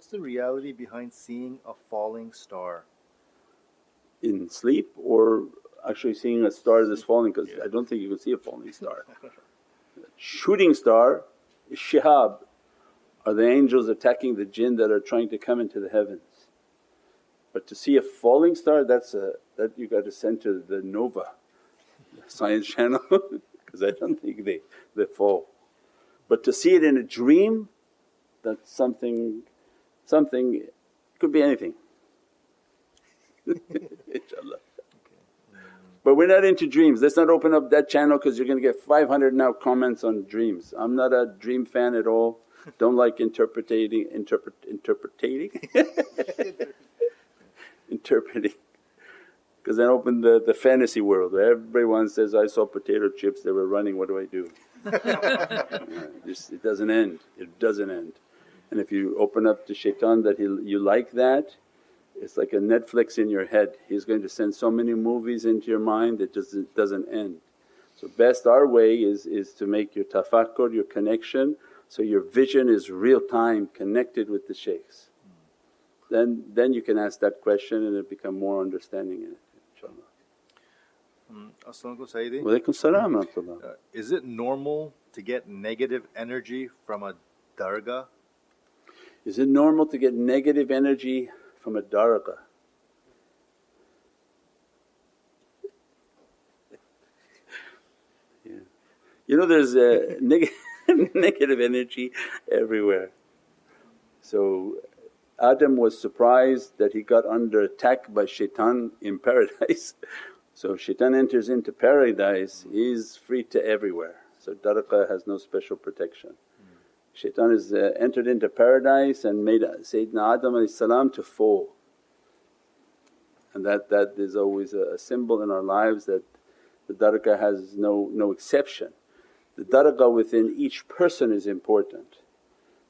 what's the reality behind seeing a falling star? In sleep or actually seeing a star that's falling because I don't think you can see a falling star. Shooting star is shihab, are the angels attacking the jinn that are trying to come into the heavens. But to see a falling star that's a that you got to send to the Nova science channel because I don't think they, they fall. But to see it in a dream that's something something could be anything inshaAllah. But we're not into dreams. Let's not open up that channel because you're going to get 500 now comments on dreams. I'm not a dream fan at all. Don't like interpreting, interpret, interpreting, interpreting. Because then open the, the fantasy world where everyone says, I saw potato chips, they were running, what do I do? just, it doesn't end, it doesn't end. And if you open up to shaitan that he, you like that, it's like a Netflix in your head. He's going to send so many movies into your mind it just doesn't end. So best our way is, is to make your tafakkur, your connection so your vision is real time connected with the shaykhs. Then, then you can ask that question and it become more understanding in it inshaAllah. Sayyidi. Walaykum salam uh, Is it normal to get negative energy from a dargah? Is it normal to get negative energy from a dargah? yeah. You know there's uh, a negative negative energy everywhere. So Adam was surprised that he got under attack by shaitan in paradise. So shaitan enters into paradise, he's free to everywhere. So dargah has no special protection. Shaitan has uh, entered into paradise and made Sayyidina Adam salam to fall. And that, that is always a, symbol in our lives that the dargah has no, no exception. The dargah within each person is important.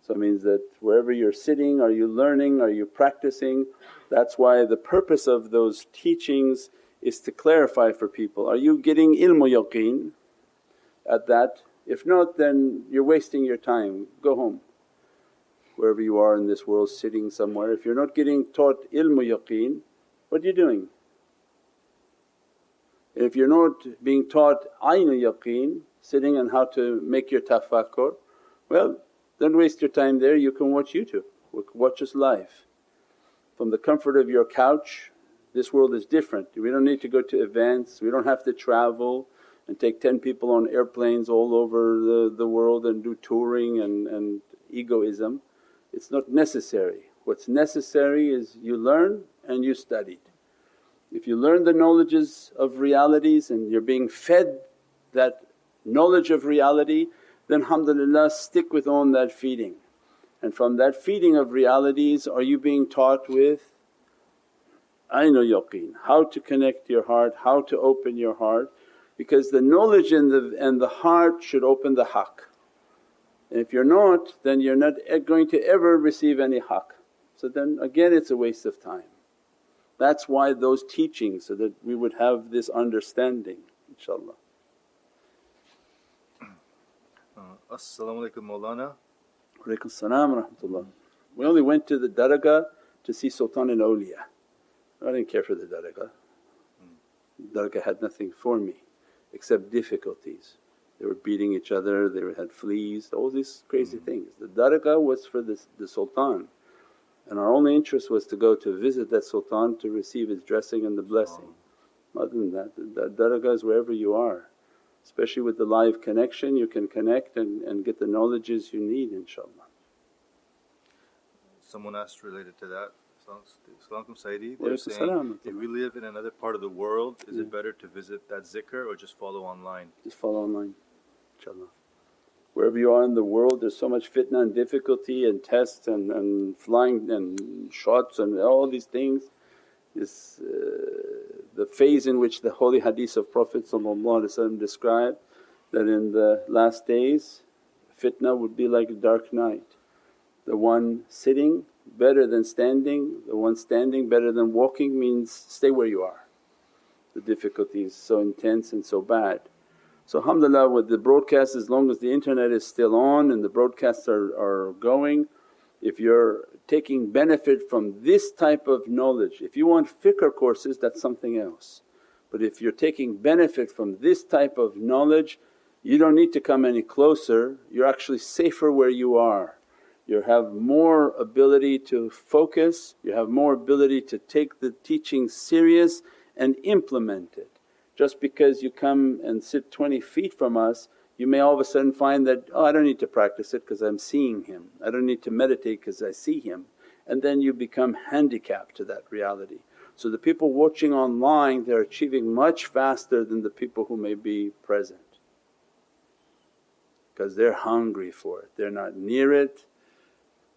So it means that wherever you're sitting, are you learning, are you practicing? That's why the purpose of those teachings is to clarify for people are you getting ilmu yaqeen at that? If not, then you're wasting your time, go home. Wherever you are in this world, sitting somewhere, if you're not getting taught ilmu yaqeen, what are you doing? If you're not being taught aynu yaqeen, sitting on how to make your tafakkur, well don't waste your time there, you can watch YouTube, watch us live. From the comfort of your couch, this world is different. We don't need to go to events, we don't have to travel and take 10 people on airplanes all over the, the world and do touring and, and egoism. It's not necessary. What's necessary is you learn and you studied. If you learn the knowledges of realities and you're being fed that knowledge of reality then alhamdulillah stick with on that feeding. And from that feeding of realities are you being taught with aynu yaqeen, how to connect your heart, how to open your heart because the knowledge and the, and the heart should open the haqq. And if you're not then you're not going to ever receive any haqq. So then again it's a waste of time. That's why those teachings so that we would have this understanding inshaAllah. Uh, As-salamu alaykum Mawlana. Walaykum salam rahmatullah. We only went to the dargah to see Sultan and awliya. I didn't care for the dargah. Hmm. The dargah had nothing for me except difficulties. They were beating each other, they had fleas, all these crazy mm. things. The dargah was for the, the sultan and our only interest was to go to visit that sultan to receive his dressing and the blessing. Other than that, the dargah is wherever you are especially with the live connection you can connect and, and get the knowledges you need inshaAllah. Someone asked related to that, Salaamu Sayyidi, they're saying if we live in another part of the world is yeah. it better to visit that zikr or just follow online? Just follow online inshaAllah. Wherever you are in the world there's so much fitna and difficulty and tests and, and flying and shots and all these things. Is uh, the phase in which the holy hadith of Prophet described that in the last days fitna would be like a dark night. The one sitting better than standing, the one standing better than walking means stay where you are. The difficulty is so intense and so bad. So alhamdulillah with the broadcast as long as the internet is still on and the broadcasts are, are going if you're taking benefit from this type of knowledge. If you want fikr courses that's something else. But if you're taking benefit from this type of knowledge you don't need to come any closer, you're actually safer where you are. You have more ability to focus, you have more ability to take the teaching serious and implement it. Just because you come and sit 20 feet from us you may all of a sudden find that, oh I don't need to practice it because I'm seeing him, I don't need to meditate because I see him and then you become handicapped to that reality. So the people watching online they're achieving much faster than the people who may be present because they're hungry for it, they're not near it.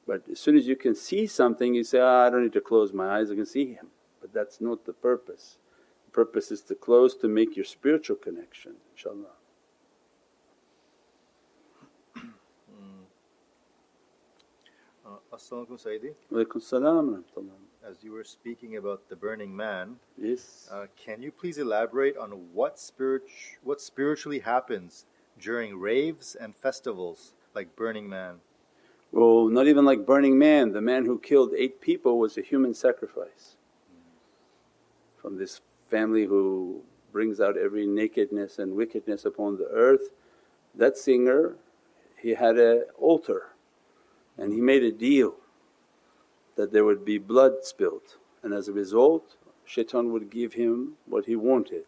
But as soon as you can see something you say, oh, I don't need to close my eyes, I can see him. But that's not the purpose. The purpose is to close to make your spiritual connection inshaAllah. Uh, salam As you were speaking about the burning man, yes. Uh, can you please elaborate on what spirit, what spiritually happens during raves and festivals like Burning Man? Well, not even like Burning Man. The man who killed eight people was a human sacrifice from this family who brings out every nakedness and wickedness upon the earth. That singer, he had an altar and he made a deal that there would be blood spilled and as a result shaitan would give him what he wanted.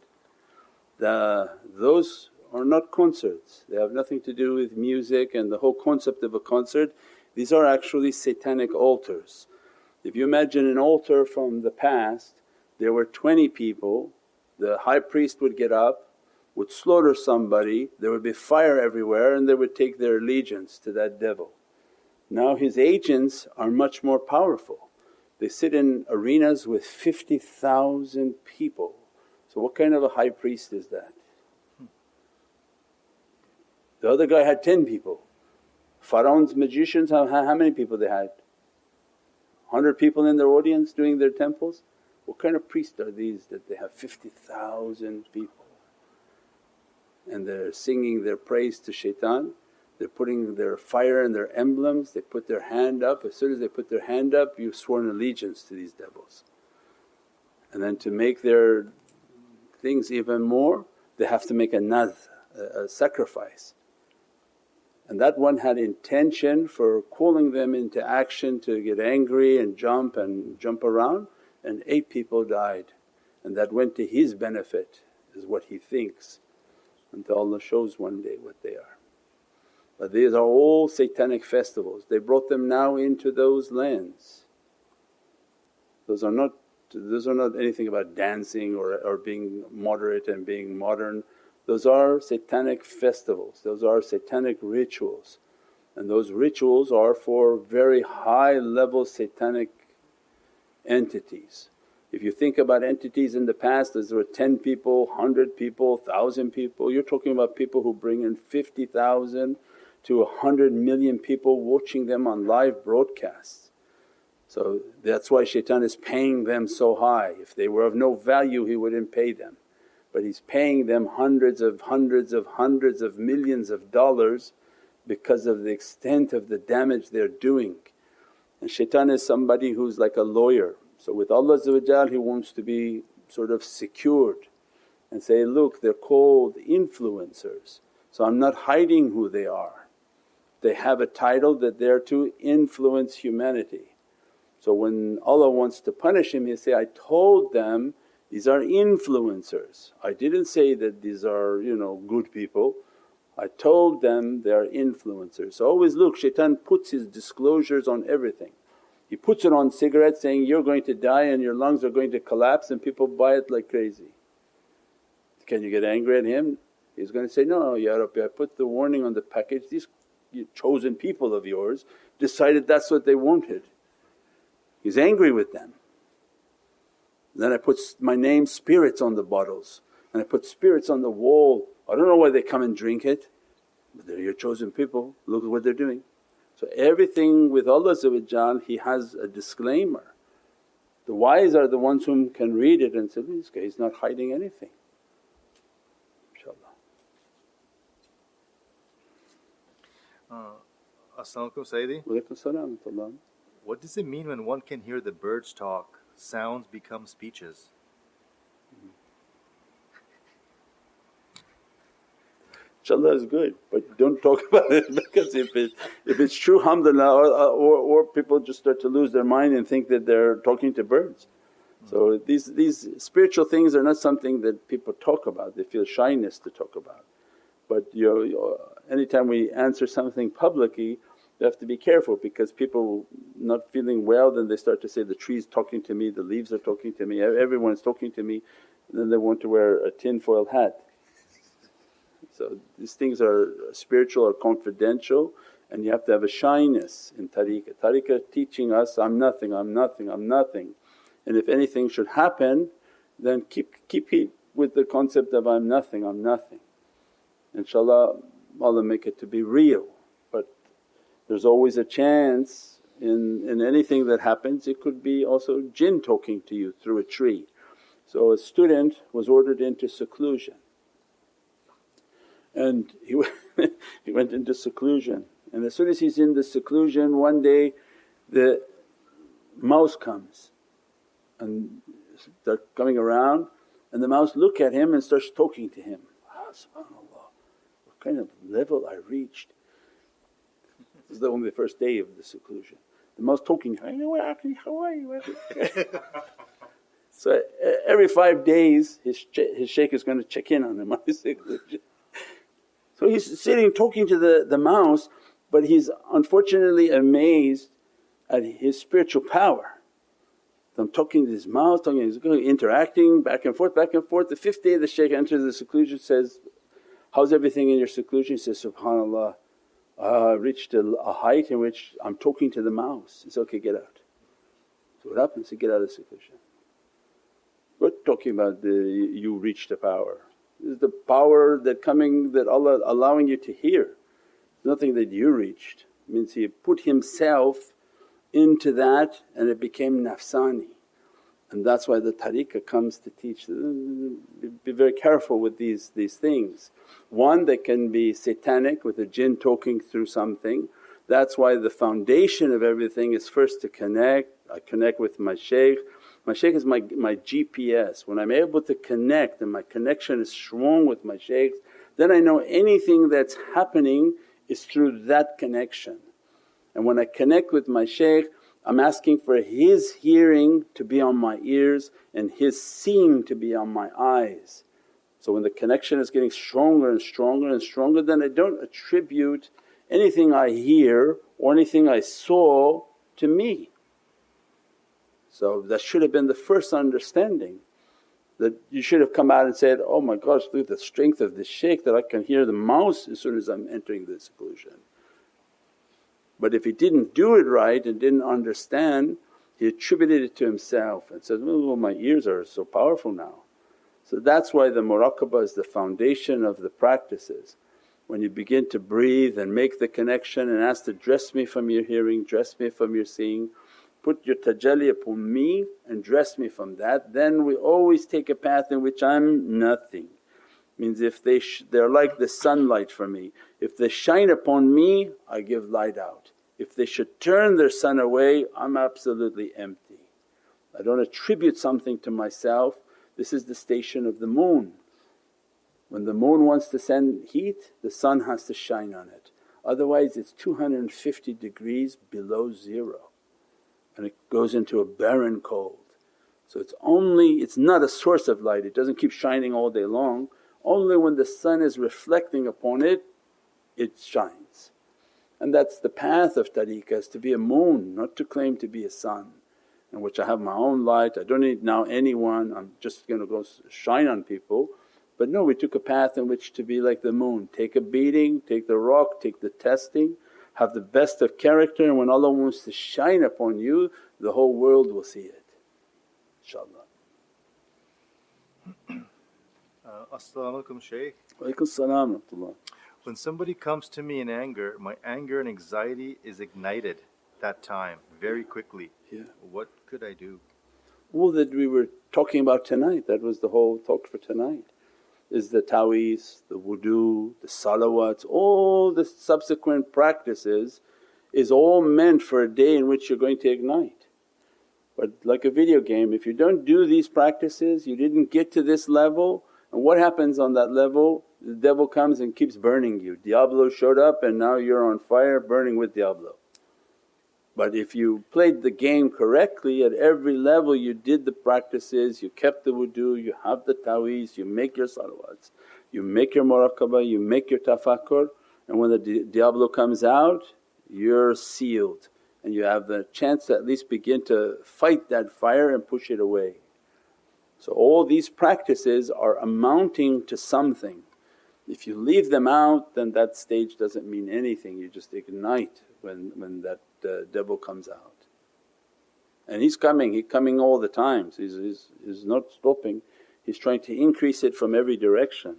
The, those are not concerts, they have nothing to do with music and the whole concept of a concert. These are actually satanic altars. If you imagine an altar from the past, there were 20 people, the high priest would get up, would slaughter somebody, there would be fire everywhere and they would take their allegiance to that devil. Now his agents are much more powerful. They sit in arenas with 50,000 people. So what kind of a high priest is that? The other guy had 10 people. Pharaoh's magicians, how, how many people they had? 100 people in their audience doing their temples? What kind of priests are these that they have 50,000 people and they're singing their praise to shaitan? They're putting their fire and their emblems, they put their hand up. As soon as they put their hand up, you've sworn allegiance to these devils. And then to make their things even more, they have to make a nadh, a, a sacrifice and that one had intention for calling them into action to get angry and jump and jump around and eight people died and that went to his benefit is what he thinks until Allah shows one day what they are. But these are all satanic festivals, they brought them now into those lands. Those are not those are not anything about dancing or, or being moderate and being modern those are satanic festivals, those are satanic rituals and those rituals are for very high level satanic entities. If you think about entities in the past as there were 10 people, 100 people, 1000 people, you're talking about people who bring in 50,000 to 100 million people watching them on live broadcasts. So that's why shaitan is paying them so high. If they were of no value he wouldn't pay them but he's paying them hundreds of hundreds of hundreds of millions of dollars because of the extent of the damage they're doing. And shaitan is somebody who's like a lawyer. So with Allah he wants to be sort of secured and say, look they're called influencers so I'm not hiding who they are. They have a title that they're to influence humanity. So when Allah wants to punish him he say, I told them these are influencers. I didn't say that these are you know good people, I told them they are influencers. So always look shaitan puts his disclosures on everything. He puts it on cigarettes saying, you're going to die and your lungs are going to collapse and people buy it like crazy. Can you get angry at him? He's going to say, no Ya Rabbi I put the warning on the package, these chosen people of yours decided that's what they wanted. He's angry with them. Then I put my name spirits on the bottles and I put spirits on the wall. I don't know why they come and drink it but they're your chosen people, look at what they're doing. So everything with Allah He has a disclaimer. The wise are the ones whom can read it and say, this guy is not hiding anything. InshaAllah. Uh, As-salamu alaykum Sayyidi. Wa salam what does it mean when one can hear the birds talk, sounds become speeches? inshallah is good but don't talk about it because if it if it's true alhamdulillah or, or, or people just start to lose their mind and think that they're talking to birds. So mm-hmm. these these spiritual things are not something that people talk about, they feel shyness to talk about. But you know, anytime we answer something publicly you have to be careful because people not feeling well then they start to say the tree's talking to me, the leaves are talking to me, everyone's talking to me then they want to wear a tinfoil hat so these things are spiritual or confidential and you have to have a shyness in tariqah. Tariqah teaching us, I'm nothing, I'm nothing, I'm nothing. And if anything should happen then keep, keep it with the concept of I'm nothing, I'm nothing. Inshallah, Allah make it to be real there's always a chance in, in anything that happens it could be also jinn talking to you through a tree. So a student was ordered into seclusion and he, he went into seclusion and as soon as he's in the seclusion one day the mouse comes and they're coming around and the mouse look at him and starts talking to him. Ah, subhanAllah, what kind of level I reached. Is the only the first day of the seclusion. The mouse talking, how are you? so every five days his, his shaykh is going to check in on him on his seclusion. So he's sitting talking to the, the mouse but he's unfortunately amazed at his spiritual power. I'm talking to his mouse, talking his interacting back and forth, back and forth. The fifth day the shaykh enters the seclusion says, how's everything in your seclusion? He says, subhanAllah Uh, I reached a, a, height in which I'm talking to the mouse. Said, okay get out. So what happens? Said, get out of seclusion. We're talking about the you reached the power is the power that coming that Allah allowing you to hear. It's nothing that you reached, it means He put Himself into that and it became nafsani. And that's why the tariqah comes to teach, be very careful with these, these things. One they can be satanic with a jinn talking through something. That's why the foundation of everything is first to connect, I connect with my shaykh, my shaykh is my, my GPS. When I'm able to connect and my connection is strong with my shaykh, then I know anything that's happening is through that connection. And when I connect with my shaykh, I'm asking for his hearing to be on my ears and his seeing to be on my eyes. So when the connection is getting stronger and stronger and stronger then I don't attribute anything I hear or anything I saw to me. So that should have been the first understanding that you should have come out and said, oh my gosh look at the strength of this shaykh that I can hear the mouse as soon as I'm entering the seclusion. But if he didn't do it right and didn't understand he attributed it to himself and said, well my ears are so powerful now. So that's why the muraqabah is the foundation of the practices. When you begin to breathe and make the connection and ask to dress me from your hearing, dress me from your seeing put your tajalli upon me and dress me from that, then we always take a path in which I'm nothing. Means if they they're like the sunlight for me, if they shine upon me I give light out. If they should turn their sun away I'm absolutely empty. I don't attribute something to myself, this is the station of the moon. When the moon wants to send heat the sun has to shine on it, otherwise it's 250 degrees below zero and it goes into a barren cold. So it's only, it's not a source of light, it doesn't keep shining all day long, only when the sun is reflecting upon it, it shines. And that's the path of tariqah is to be a moon, not to claim to be a sun in which I have my own light, I don't need now anyone, I'm just going to go shine on people. But no, we took a path in which to be like the moon, take a beating, take the rock, take the testing have the best of character and when Allah wants to shine upon you the whole world will see it inshaAllah. Uh, As-salamu alaykum Shaykh. Walaykum salam When somebody comes to me in anger, my anger and anxiety is ignited that time very quickly. Yeah. What could I do? All that we were talking about tonight, that was the whole talk for tonight is the ta'weez, the wudu, the salawats, all the subsequent practices is all meant for a day in which you're going to ignite. But like a video game, if you don't do these practices, you didn't get to this level, and what happens on that level? The devil comes and keeps burning you. Diablo showed up and now you're on fire burning with Diablo. But if you played the game correctly, at every level you did the practices, you kept the wudu, you have the taweez, you make your salawats, you make your muraqabah, you make your tafakkur, and when the di- Diablo comes out, you're sealed and you have the chance to at least begin to fight that fire and push it away. So all these practices are amounting to something. If you leave them out then that stage doesn't mean anything, you just ignite when, when that uh, devil comes out. And he's coming, he's coming all the times, he's, he's, he's not stopping, he's trying to increase it from every direction.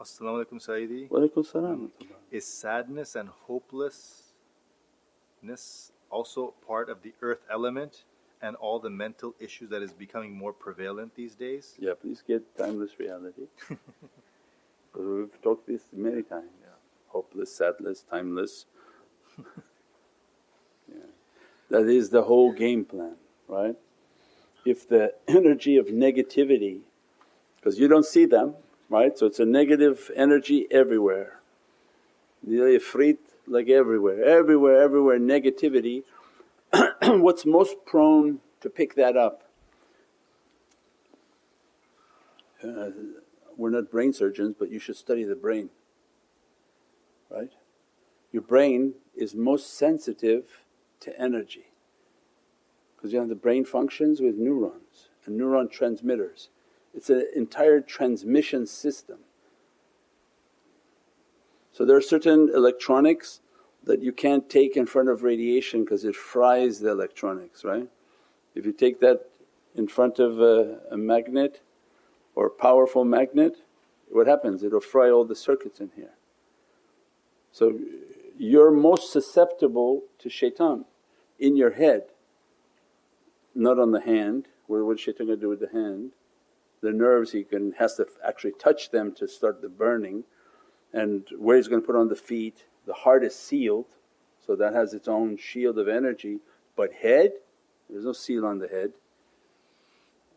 Assalamu alaikum Sayyidi. Wa salam. Is sadness and hopelessness also part of the earth element and all the mental issues that is becoming more prevalent these days? Yeah, please get timeless reality. because we've talked this many times. Yeah. Hopeless, sadless, timeless. yeah. That is the whole game plan, right? If the energy of negativity, because you don't see them, right? So it's a negative energy everywhere. The ifrit like everywhere, everywhere, everywhere negativity. What's most prone to pick that up? Uh, we're not brain surgeons but you should study the brain, right? Your brain is most sensitive to energy because you know the brain functions with neurons and neuron transmitters it's an entire transmission system. So there are certain electronics that you can't take in front of radiation because it fries the electronics, right? If you take that in front of a, a magnet or a powerful magnet, what happens? It'll fry all the circuits in here. So you're most susceptible to shaitan in your head, not on the hand. What, what's shaitan to do with the hand? the nerves he can has to actually touch them to start the burning and where he's going to put on the feet. The heart is sealed so that has its own shield of energy but head there's no seal on the head.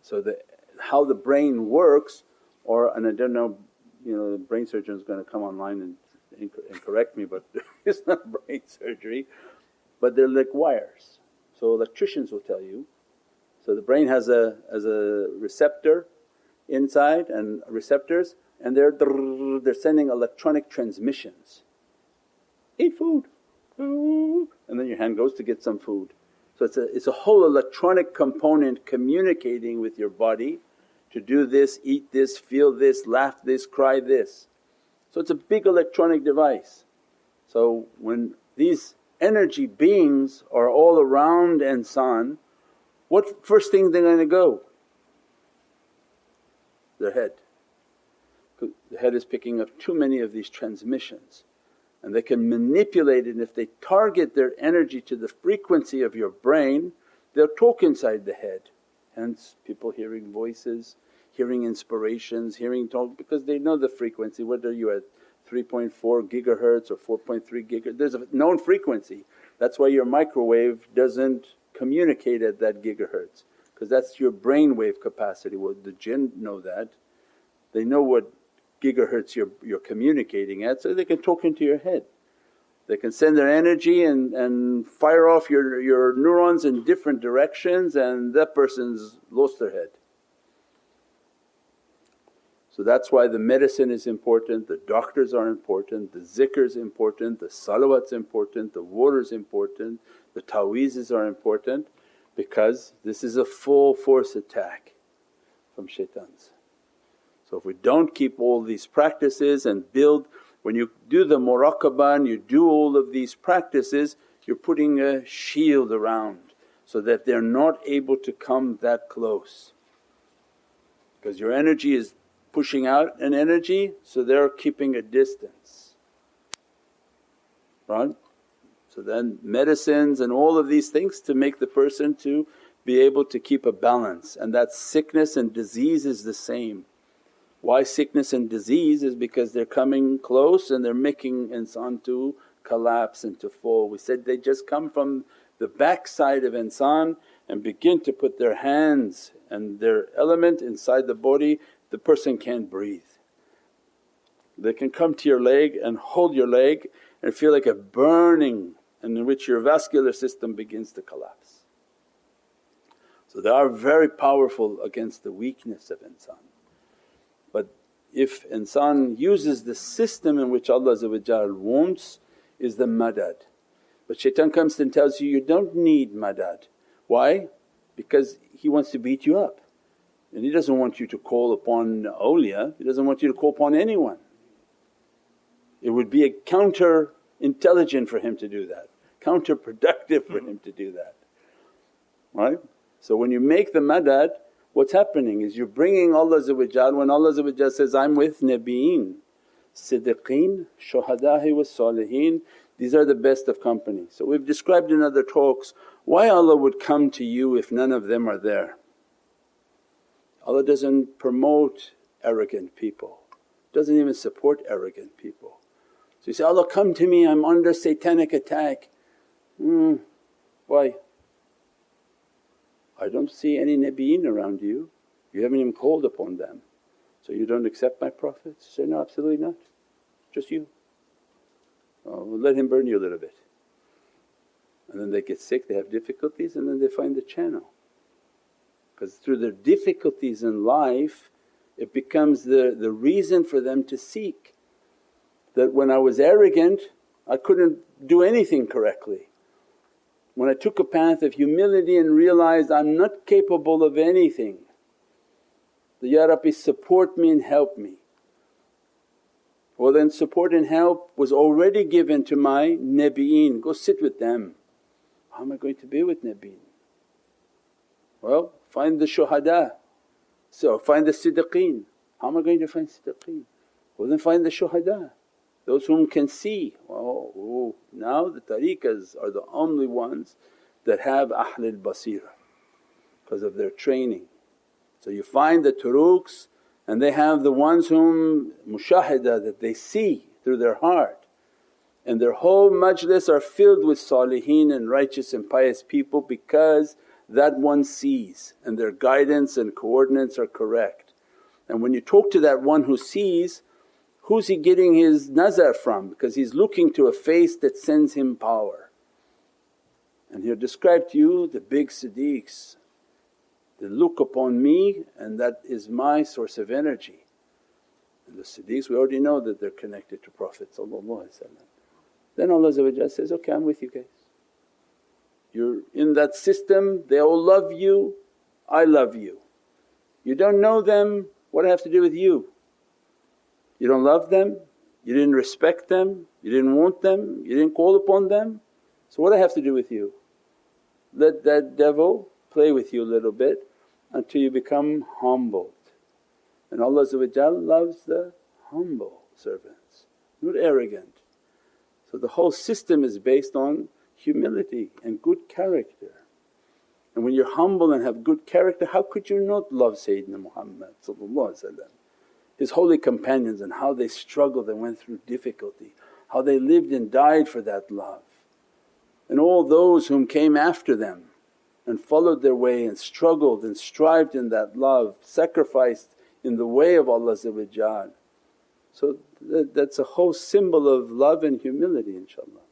So the how the brain works or and I don't know you know the brain surgeon is going to come online and, and, correct me but it's not brain surgery but they're like wires. So electricians will tell you. So the brain has a as a receptor inside and receptors and they're, they're sending electronic transmissions. Eat food, and then your hand goes to get some food. So it's a, it's a whole electronic component communicating with your body to do this, eat this, feel this, laugh this, cry this. So it's a big electronic device. So when these energy beings are all around insan, what first thing they're going to go? their head. The head is picking up too many of these transmissions and they can manipulate it and if they target their energy to the frequency of your brain they'll talk inside the head. Hence people hearing voices, hearing inspirations, hearing talk because they know the frequency whether you're at 3.4 gigahertz or 4.3 gigahertz there's a known frequency. That's why your microwave doesn't communicate at that gigahertz because that's your brain wave capacity. Well the jinn know that, they know what gigahertz you're, you're communicating at so they can talk into your head. They can send their energy and, and fire off your, your neurons in different directions and that person's lost their head. So that's why the medicine is important, the doctors are important, the zikr is important, the salawat's important, the water's important, the taweezes are important because this is a full force attack from shaitans. So if we don't keep all these practices and build, when you do the muraqabah and you do all of these practices you're putting a shield around so that they're not able to come that close. Because your energy is pushing out an energy so they're keeping a distance, right? So then medicines and all of these things to make the person to be able to keep a balance and that sickness and disease is the same. Why sickness and disease is because they're coming close and they're making insan to collapse and to fall. We said they just come from the backside of insan and begin to put their hands and their element inside the body, the person can't breathe. They can come to your leg and hold your leg and feel like a burning in which your vascular system begins to collapse. So they are very powerful against the weakness of insan. If insan uses the system in which Allah wants is the madad. But shaitan comes and tells you, you don't need madad. Why? Because he wants to beat you up and he doesn't want you to call upon awliya, he doesn't want you to call upon anyone. It would be a counter intelligent for him to do that, counterproductive for hmm. him to do that, right? So when you make the madad what's happening is you're bringing Allah when Allah says, I'm with nabiyeen, siddiqeen, shuhada'i was salihin, these are the best of company. So we've described in other talks why Allah would come to you if none of them are there. Allah doesn't promote arrogant people, doesn't even support arrogant people. So you say, Allah come to me, I'm under satanic attack. Hmm, why? I don't see any Nabiyeen around you, you haven't even called upon them. So you don't accept my prophets? Say, no absolutely not, just you. Oh, well, let him burn you a little bit. And then they get sick, they have difficulties and then they find the channel. Because through their difficulties in life it becomes the, the reason for them to seek. That when I was arrogant I couldn't do anything correctly. When I took a path of humility and realized I'm not capable of anything, the Ya Rabbi support me and help me. Well then support and help was already given to my Nabi'een, go sit with them. How am I going to be with Nabi'een? Well find the shuhada, so find the siddiqeen. How am I going to find siddiqeen? Well then find the shuhada, those whom can see. Oh, oh, now the tariqas are the only ones that have Ahlul Basira because of their training. So you find the turuqs and they have the ones whom mushahada that they see through their heart and their whole majlis are filled with salihin and righteous and pious people because that one sees and their guidance and coordinates are correct. And when you talk to that one who sees, who's he getting his nazar from? Because he's looking to a face that sends him power. And he'll describe to you the big siddiqs, they look upon me and that is my source of energy. And the siddiqs we already know that they're connected to Prophet Then Allah says, okay I'm with you guys. You're in that system, they all love you, I love you. You don't know them, what I have to do with you? You don't love them, you didn't respect them, you didn't want them, you didn't call upon them, so what I have to do with you? Let that devil play with you a little bit until you become humbled. And Allah loves the humble servants, not arrogant. So the whole system is based on humility and good character. And when you're humble and have good character how could you not love Sayyidina Muhammad his holy companions and how they struggled and went through difficulty, how they lived and died for that love. And all those whom came after them and followed their way and struggled and strived in that love, sacrificed in the way of Allah So that's a whole symbol of love and humility inshaAllah.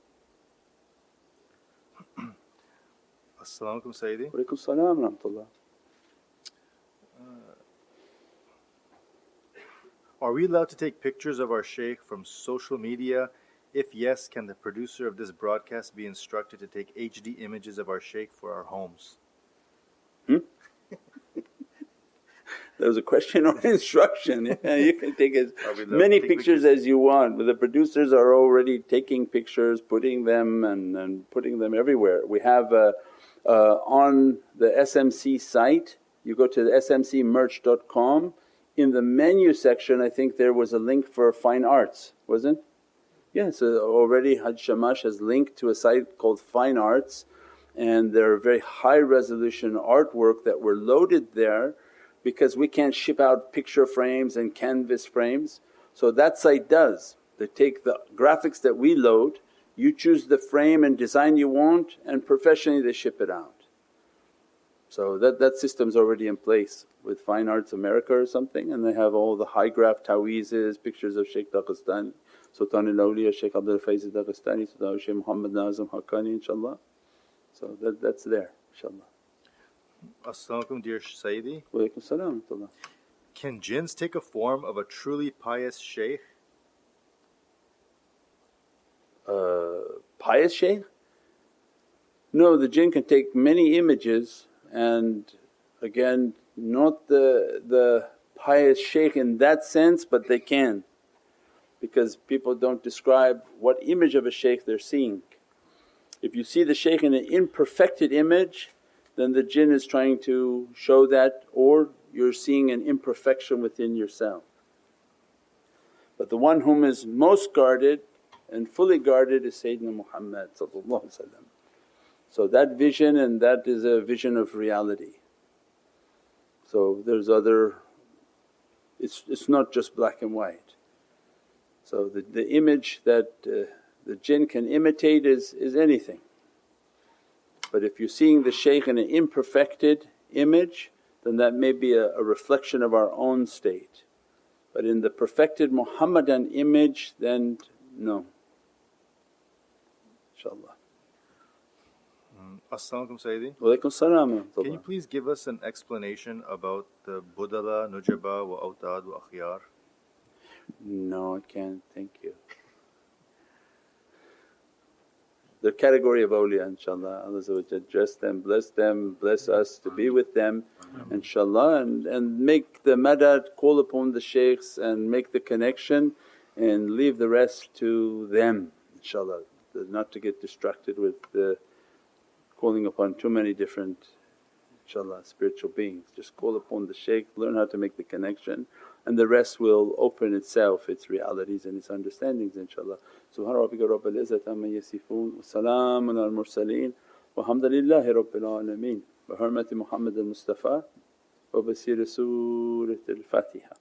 Assalamu alaikum Sayyidi. Walaikum salam rahmatullah. Uh, are we allowed to take pictures of our sheikh from social media? If yes, can the producer of this broadcast be instructed to take HD images of our sheikh for our homes? Hmm? there was a question or instruction. Yeah, you can take as many pictures, pictures, as you want. The producers are already taking pictures, putting them and, and putting them everywhere. We have a, uh, on the SMC site, you go to the smcmerch.com, in the menu section I think there was a link for fine arts, wasn't Yeah, uh, so already Haj Shamash has linked to a site called Fine Arts and there are very high resolution artwork that were loaded there because we can't ship out picture frames and canvas frames. So that site does. They take the graphics that we load, you choose the frame and design you want and professionally they ship it out. So that, that system's already in place with Fine Arts America or something and they have all the high graph tawizes, pictures of Shaykh Daghestani, Sultan al-Awliya Shaykh Abdul Faiz Daghestani, Sultan Shaykh Muhammad Nazim Haqqani inshaAllah. So that, that's there inshaAllah. As-salamu dear Sayyidi. Walaykum salam Can jinns take a form of a truly pious shaykh? Uh, pious shaykh? No, the jinn can take many images and again not the, the pious shaykh in that sense but they can because people don't describe what image of a shaykh they're seeing. If you see the shaykh in an imperfected image then the jinn is trying to show that or you're seeing an imperfection within yourself. But the one whom is most guarded and fully guarded is Sayyidina Muhammad So that vision and that is a vision of reality. So there's other, it's, it's not just black and white. So the, the image that uh, the jinn can imitate is, is anything. But if you're seeing the shaykh in an imperfected image then that may be a, a reflection of our own state. But in the perfected Muhammadan image then no, inshaAllah. Mm. As-salamu Sayyidi. Walaykum salam Can you please give us an explanation about the Budala, Nujaba wa Awtad wa Akhyar? No, I can't, thank you. The category of awliya inshaAllah, Allah dress them, bless them, bless us to be with them inshaAllah and, and make the madad, call upon the shaykhs and make the connection and leave the rest to them inshaAllah. Not to get distracted with the calling upon too many different inshaAllah spiritual beings. Just call upon the shaykh, learn how to make the connection and the rest will open itself, its realities and its understandings inshaAllah. Subhana rabbika rabbil izzati amma yasifoon wa salaamun al mursaleen walhamdulillahi rabbil alameen. Bi hurmati Muhammad al Mustafa wa basiri Surat al Fatiha.